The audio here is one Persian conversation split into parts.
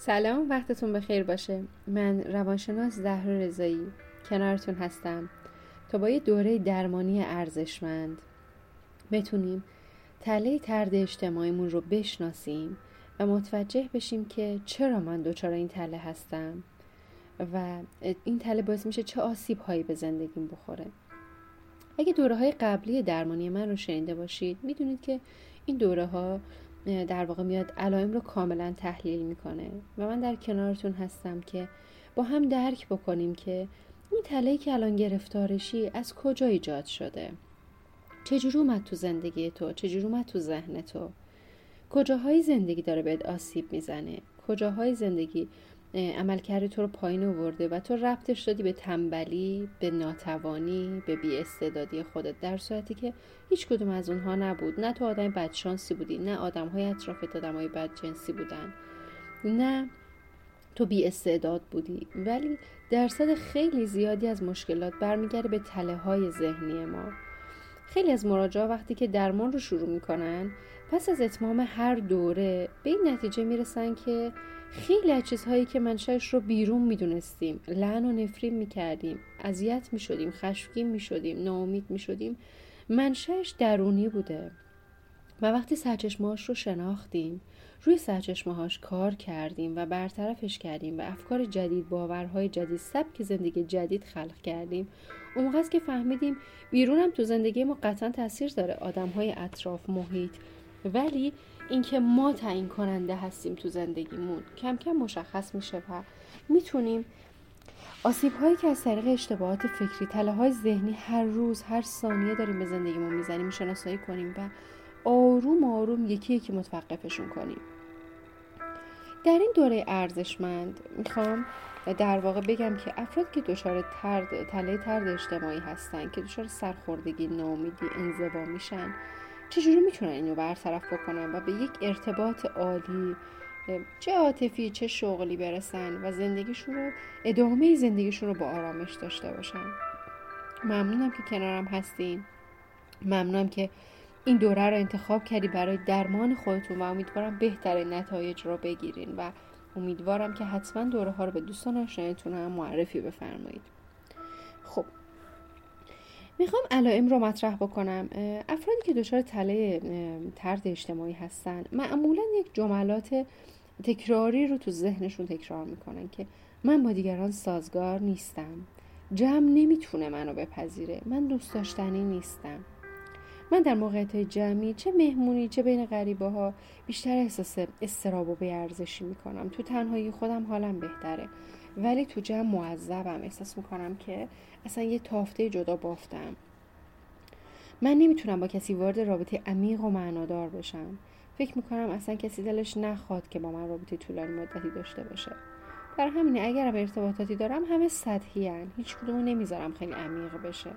سلام وقتتون بخیر باشه. من روانشناس زهر رضایی. کنارتون هستم. تا با یه دوره درمانی ارزشمند. بتونیم تله ترد اجتماعیمون رو بشناسیم و متوجه بشیم که چرا من دچار این تله هستم و این تله باعث میشه چه آسیب هایی به زندگیم بخوره. اگه دوره های قبلی درمانی من رو شنیده باشید می‌دونید که این دوره ها در واقع میاد علائم رو کاملا تحلیل می‌کنه. و من در کنارتون هستم که با هم درک بکنیم که این تله که الان گرفتارشی از کجا ایجاد شده؟ چجور اومد تو زندگی تو؟ چجور اومد تو ذهن تو؟ کجاهای زندگی داره بهت آسیب می‌زنه؟ کجاهای زندگی عملکرد تو رو پایین آورده و تو ربطش دادی به تنبلی به ناتوانی به بیاستعدادی خودت در صورتی که هیچ کدوم از اونها نبود. نه تو آدم بدشانسی بودی نه آدم های اطرافت آدم های بدجنسی بودن. نه تو بی استعداد بودی. ولی درصد خیلی زیادی از مشکلات برمیگرده به تله های ذهنی ما. خیلی از مراجعه وقتی که درمان رو شروع می‌کنن پس از اتمام هر دوره به این نتیجه می‌رسن که خیلی از چیزهایی که منشأش رو بیرون می‌دونستیم لعن و نفرین می‌کردیم اذیت می‌شدیم خشمگین می‌شدیم ناامید می‌شدیم منشأش درونی بوده. و وقتی سرچشمهاش رو شناختیم روی سرچشمهاش کار کردیم و برطرفش کردیم و افکار جدید باورهای جدید سبک زندگی جدید خلق کردیم. اون موقع که فهمیدیم بیرون هم تو زندگی ما قطعا تاثیر داره. آدم های اطراف محیط. ولی اینکه ما تعیین کننده هستیم تو زندگیمون کم کم مشخص میشه و می‌تونیم آسیب هایی که از طریق اشتباهات فکری تله های ذهنی هر روز هر ثانیه داریم به زندگیمون می‌زنیم شناسایی کنیم و آروم آروم یکی یکی متوقفشون کنیم. در این دوره ارزشمند می‌خوام در واقع بگم که افراد که دچار ترد تله ترد اجتماعی هستن که دچار سرخوردگی ناامیدی انزوا میشن چجوری می‌تونن اینو برطرف بکنن و به یک ارتباط عالی چه عاطفی چه شغلی برسن و زندگیشون رو ادامه زندگیشون رو با آرامش داشته باشن؟ ممنونم که کنارم هستین. ممنونم که این دوره رو انتخاب کردی برای درمان خودتون و امیدوارم بهترین نتایج رو بگیرین و امیدوارم که حتما دوره ها رو به دوستان آشنایتون هم معرفی بفرمایید. خب می‌خوام علائم رو مطرح بکنم. افرادی که دچار تله ترد اجتماعی هستن معمولا یک جملات تکراری رو تو ذهنشون تکرار می‌کنن که من با دیگران سازگار نیستم. جمع نمی‌تونه منو بپذیره. من دوست داشتنی نیستم. من در موقعیت جمعی چه مهمونی چه بین غریبه ها بیشتر احساس استراب و بیارزشی می‌کنم. تو تنهایی خودم حالم بهتره. ولی تو جمع معذبم. احساس می‌کنم که اصلا یه تافته جدا بافتم. من نمی‌تونم با کسی وارد رابطه عمیق و معنادار بشم. فکر می‌کنم اصلا کسی دلش نخواد که با من رابطه طولانی مدتی داشته باشه. برای همینه اگرم ارتباطاتی دارم همه سطحی هن. هیچ کدومو نمی‌ذارم خیلی عمیق بشه.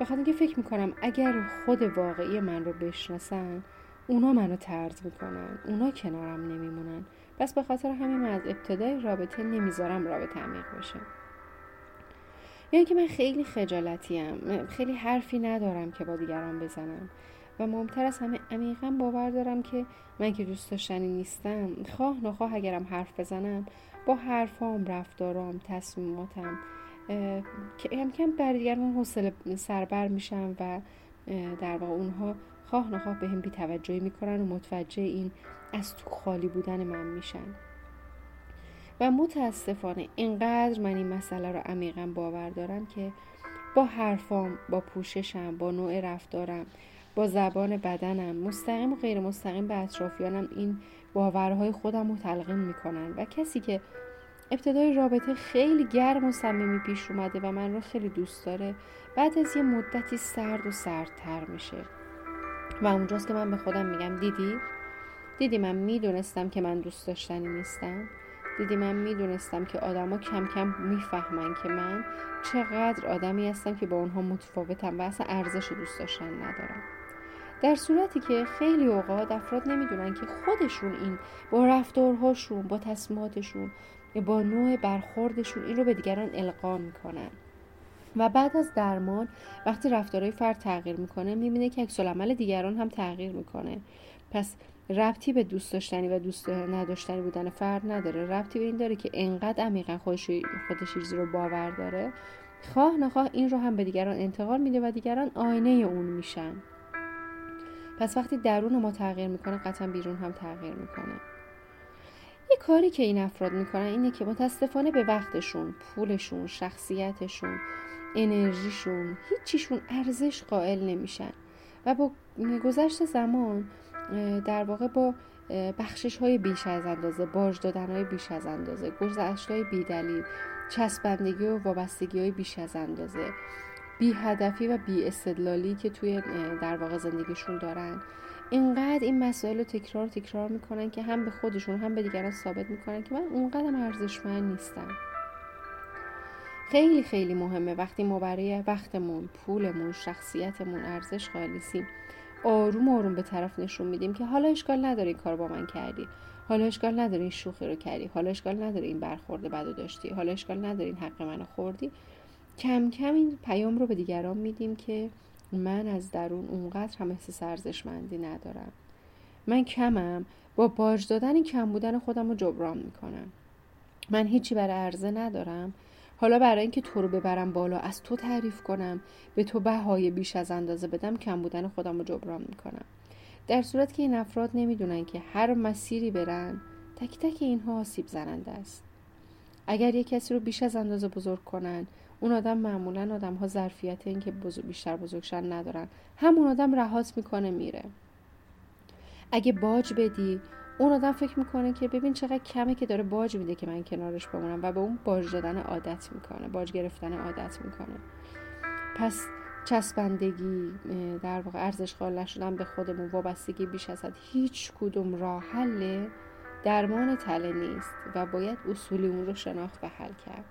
بخاطر اینکه فکر می‌کنم اگر خود واقعی من رو بشناسن اونا منو ترد می‌کنن اونا کنارم نمیمونن. پس به خاطر همین من از ابتدای رابطه نمی‌ذارم رابطه عمیق بشه یعنی که من خیلی خجالتیم خیلی حرفی ندارم که با دیگران بزنم. و مهمتر از همه عمیقا باور دارم که من که دوست داشتنی نیستم خواه نخواه اگرم حرف بزنم با حرفام رفتارام تصمیماتم که کم کم بر دیگران حوصله سربر میشم و در واقع اونها خواه نخواه به هم بیتوجهی می‌کنن و متوجه این از تو خالی بودن من میشن. و متاسفانه اینقدر من این مسئله رو عمیقا باور دارم که با حرفام با پوششم با نوع رفتارم با زبان بدنم مستقیم و غیر مستقیم به اطرافیانم این باورهای خودم رو تلقین می‌کنن. و کسی که ابتدای رابطه خیلی گرم و صمیمی پیش اومده و من رو خیلی دوست داره. بعد از یه مدتی سرد و سردتر میشه. و اونجاست که من به خودم میگم دیدی؟ دیدی من می‌دونستم که من دوست داشتنی نیستم. دیدی من می‌دونستم که آدما کم کم می‌فهمن که من چقدر آدمی هستم که با اونها متفاوتم و اصلا ارزش دوست داشتن ندارم. در صورتی که خیلی اوقات افراد نمی‌دونن که خودشون این با رفتارهاشون با تصمیماتشون با نوع برخوردشون این رو به دیگران القا می‌کنن. و بعد از درمان وقتی رفتارهای فرد تغییر می‌کنه می‌بینه که عکس عمل دیگران هم تغییر می‌کنه. پس ربطی به دوست داشتنی و دوست نداشتنی بودن فرد نداره. ربطی به این داره که انقدر عمیقا خودش خودش چیزی رو باور داره. خواه نخواه این رو هم به دیگران انتقال میده و دیگران آینه اون میشن. پس وقتی درون ما تغییر می‌کنه قطعا بیرون هم تغییر می‌کنه. یه کاری که این افراد می‌کنن اینه که متاسفانه به وقتشون پولشون شخصیتشون انرژیشون هیچیشون ارزش قائل نمیشن. و با گذشت زمان در واقع با بخشش های بیش از اندازه باج دادن های بیش از اندازه گذشت های بیدلیل چسبندگی و وابستگی های بیش از اندازه بی هدفی و بی استدلالی که توی در واقع زندگیشون دارن. اینقدر این مسائل رو تکرار تکرار می‌کنن که هم به خودشون هم به دیگران ثابت می‌کنن که من اونقدر ارزشمند نیستم. خیلی خیلی مهمه وقتی ما برای وقتمون پولمون شخصیتمون ارزش قائلیم آروم آروم به طرف نشون میدیم که حالا اشکال نداره این کار با من کردی حالا اشکال نداره این شوخی رو کردی حالا اشکال نداره این برخورد بدو داشتی حالا اشکال نداره این حق منو خوردی. کم کم این پیام رو به دیگران میدیم که من از درون اونقدر هم احساس ارزشمندی ندارم. من کمم. با باج دادن کم بودن خودم رو جبران می‌کنم. من هیچی برای عرضه ندارم. حالا برای اینکه تو رو ببرم بالا از تو تعریف کنم. به تو بهای بیش از اندازه بدم کم بودن خودم رو جبران می‌کنم. در صورت که این افراد نمی‌دونن که هر مسیری برن تک تک اینها آسیب زننده است. اگر یک کسی رو بیش از اندازه بزرگ کنن اون آدم معمولا آدم ها ظرفیت این که بزرگ بیشتر بزرگشن ندارن. همون آدم رهات می‌کنه میره. اگه باج بدی اون آدم فکر می‌کنه که ببین چقدر کمه که داره باج میده که من کنارش بمونم و به اون باج دادن عادت می‌کنه باج گرفتن عادت می‌کنه. پس چسبندگی در واقع ارزش قائل نشدن به خودمون وابستگی بیش از حد هیچ کدوم راه حل درمان تله نیست و باید اصولی اون رو شناخت و حل کرد.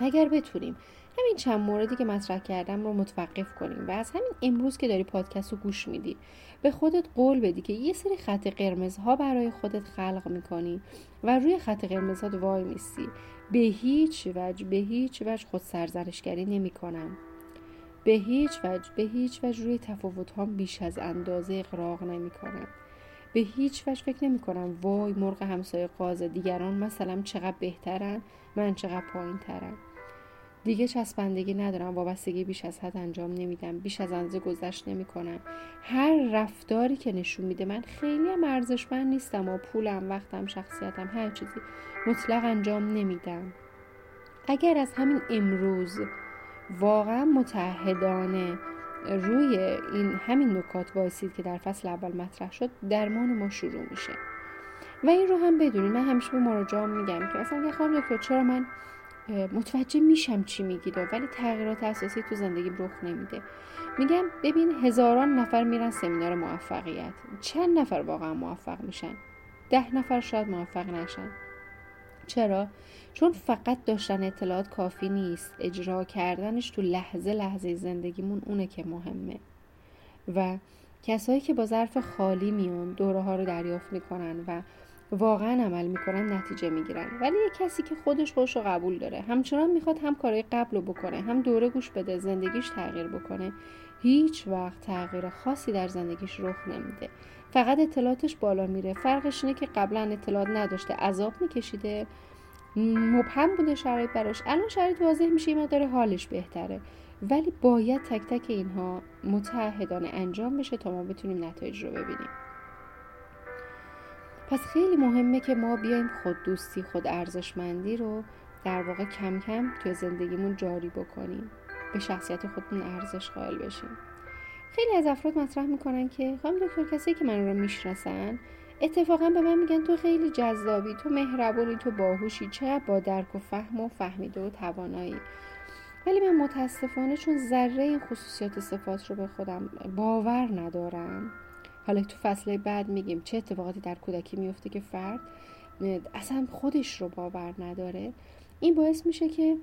اگر بتونیم. همین چند موردی که مطرح کردم رو متوقف کنیم و از همین امروز که داری پادکست رو گوش میدی به خودت قول بدی که یه سری خط قرمزها برای خودت خلق می‌کنی و روی خط قرمزها وای میسی به هیچ وجه به هیچ وجه خود سرزنشگری نمی‌کنم. به هیچ وجه به هیچ وجه روی تفاوت هم بیش از اندازه اقراق نمی‌کنم. به هیچ وجه فکر نمی کنم وای مرغ همسایه قازه دیگران مثلا چقدر بهترن من چقدر پایین ترم دیگه چسبندگی ندارم وابستگی بیش از حد انجام نمیدم بیش از اندازه گذشت نمی کنم هر رفتاری که نشون میده من خیلی هم ارزشمند نیستم و پولم وقتم شخصیتم هر چیزی مطلق انجام نمیدم. اگر از همین امروز واقعا متحدانه روی این همین نکات وایسید که در فصل اول مطرح شد درمان ما شروع میشه. و این رو هم بدونید من همیشه به مراجعان میگم که اصلا یه خانم دکتر چرا من متوجه میشم چی میگید ولی تغییرات اساسی تو زندگیم رخ نمیده. میگم ببین هزاران نفر میرن سمینار موفقیت. چند نفر واقعا موفق میشن؟ ده نفر شاید موفق نشن. چرا؟ چون فقط داشتن اطلاعات کافی نیست. اجرا کردنش تو لحظه لحظه زندگیمون اونه که مهمه. و کسایی که با ظرف خالی میون دوره ها رو دریافت می‌کنن و واقعا عمل می‌کنن نتیجه می‌گیرن. ولی یه کسی که خودش خودش رو قبول داره همچنان می‌خواد هم کارهای قبل رو بکنه هم دوره گوش بده زندگیش تغییر بکنه. هیچ وقت تغییر خاصی در زندگیش رخ نمیده. فقط اطلاعاتش بالا میره. فرقش اینه که قبلا اطلاعات نداشته عذاب میکشیده. مبهم بوده شرایط براش. الان شرایط واضح میشه این داره حالش بهتره. ولی باید تک تک اینها متحدانه انجام بشه تا ما بتونیم نتایج رو ببینیم. پس خیلی مهمه که ما بیایم خود دوستی خود ارزشمندی رو در واقع کم کم توی زندگیمون جاری بکنیم. به شخصیت خودمون ارزش قائل بشیم. خیلی از افراد مطرح می‌کنن که خانم دکتر کسی که من رو می‌شناسن اتفاقا به من میگن تو خیلی جذابی تو مهربونی تو باهوشی چه با درک و فهم و فهمیده و توانایی. ولی من متاسفانه چون ذره این خصوصیات صفات رو به خودم باور ندارم حالا تو فصله بعد میگیم چه اتفاقاتی در کودکی میفته که فرد اصلا خودش رو باور نداره. این باعث میشه که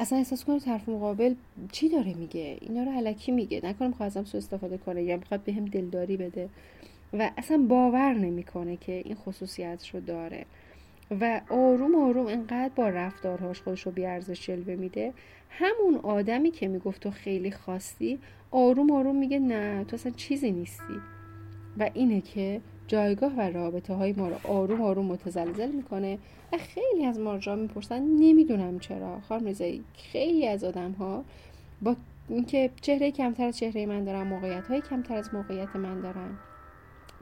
اصلا احساس کنه طرف مقابل چی داره میگه؟ اینا رو علکی میگه. نکنه می‌خواد ازم سو استفاده کنه یا می‌خواد بهم به دلداری بده. و اصلا باور نمی‌کنه که این خصوصیت رو داره. و آروم آروم انقدر با رفتارهاش خودش رو بیارزش جلوه میده. همون آدمی که می‌گفت تو خیلی خواستی آروم آروم میگه نه تو اصلا چیزی نیستی. و اینه که جایگاه و رابطه های ما رو آروم آروم متزلزل می‌کنه و خیلی از مارجا می‌پرسن نمی‌دونم چرا. خانم رضایی خیلی از آدم ها با اینکه چهره کمتر از چهره من دارن موقعیت های کمتر از موقعیت من دارن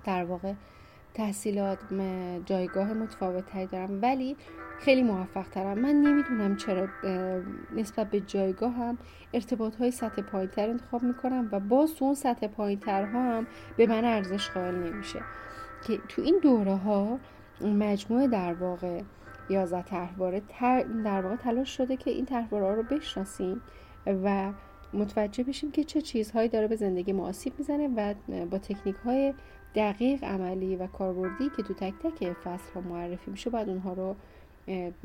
در واقع تحصیلات جایگاه متفاوت تری دارم ولی خیلی موفق ترم من نمی‌دونم چرا نسبت به جایگاه هم ارتباط های سطح پایین تر انتخاب می‌کنم و با اون سطح پایین تر هم به من ارزش قائل نمیشه. که تو این دوره ها مجموعه در واقع 11 طرحواره در واقع تلاش شده که این طرحواره رو بشناسیم و متوجه بشیم که چه چیزهایی داره به زندگی ما آسیب می‌زنه و با تکنیک های دقیق عملی و کاربردی که تو تک تک فصل ها معرفی میشه باید اونها رو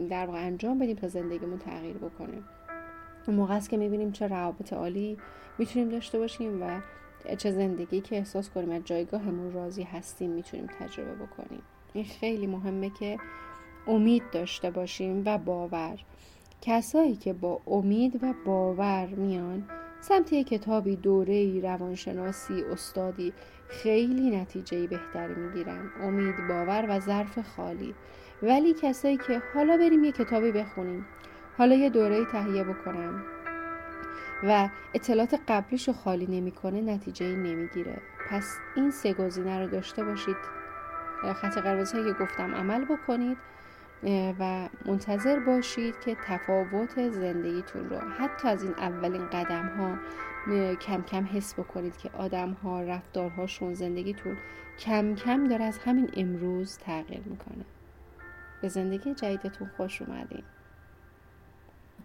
در واقع انجام بدیم تا زندگیمون تغییر بکنه. اون موقع است که می‌بینیم چه روابط عالی می‌تونیم داشته باشیم و چه زندگی که احساس کنیم از جایگاهمون راضی هستیم می‌تونیم تجربه بکنیم. این خیلی مهمه که امید داشته باشیم و باور. کسایی که با امید و باور میان سمت کتابی دوره روانشناسی استادی خیلی نتیجه بهتری می‌گیرن. امید باور و ظرف خالی. ولی کسایی که حالا بریم یه کتابی بخونیم. حالا یه دوره تهیه بکنم. و اطلاعات قبلیش رو خالی نمی‌کنه نتیجه ای نمی‌گیره. پس این سه گزینه رو داشته باشید. خط قرمز که گفتم عمل بکنید و منتظر باشید که تفاوت زندگیتون رو حتی از این اولین قدم ها کم کم حس بکنید که آدم ها رفتارهاشون زندگیتون کم کم داره از همین امروز تغییر می‌کنه. به زندگی جدیدتون خوش اومدین.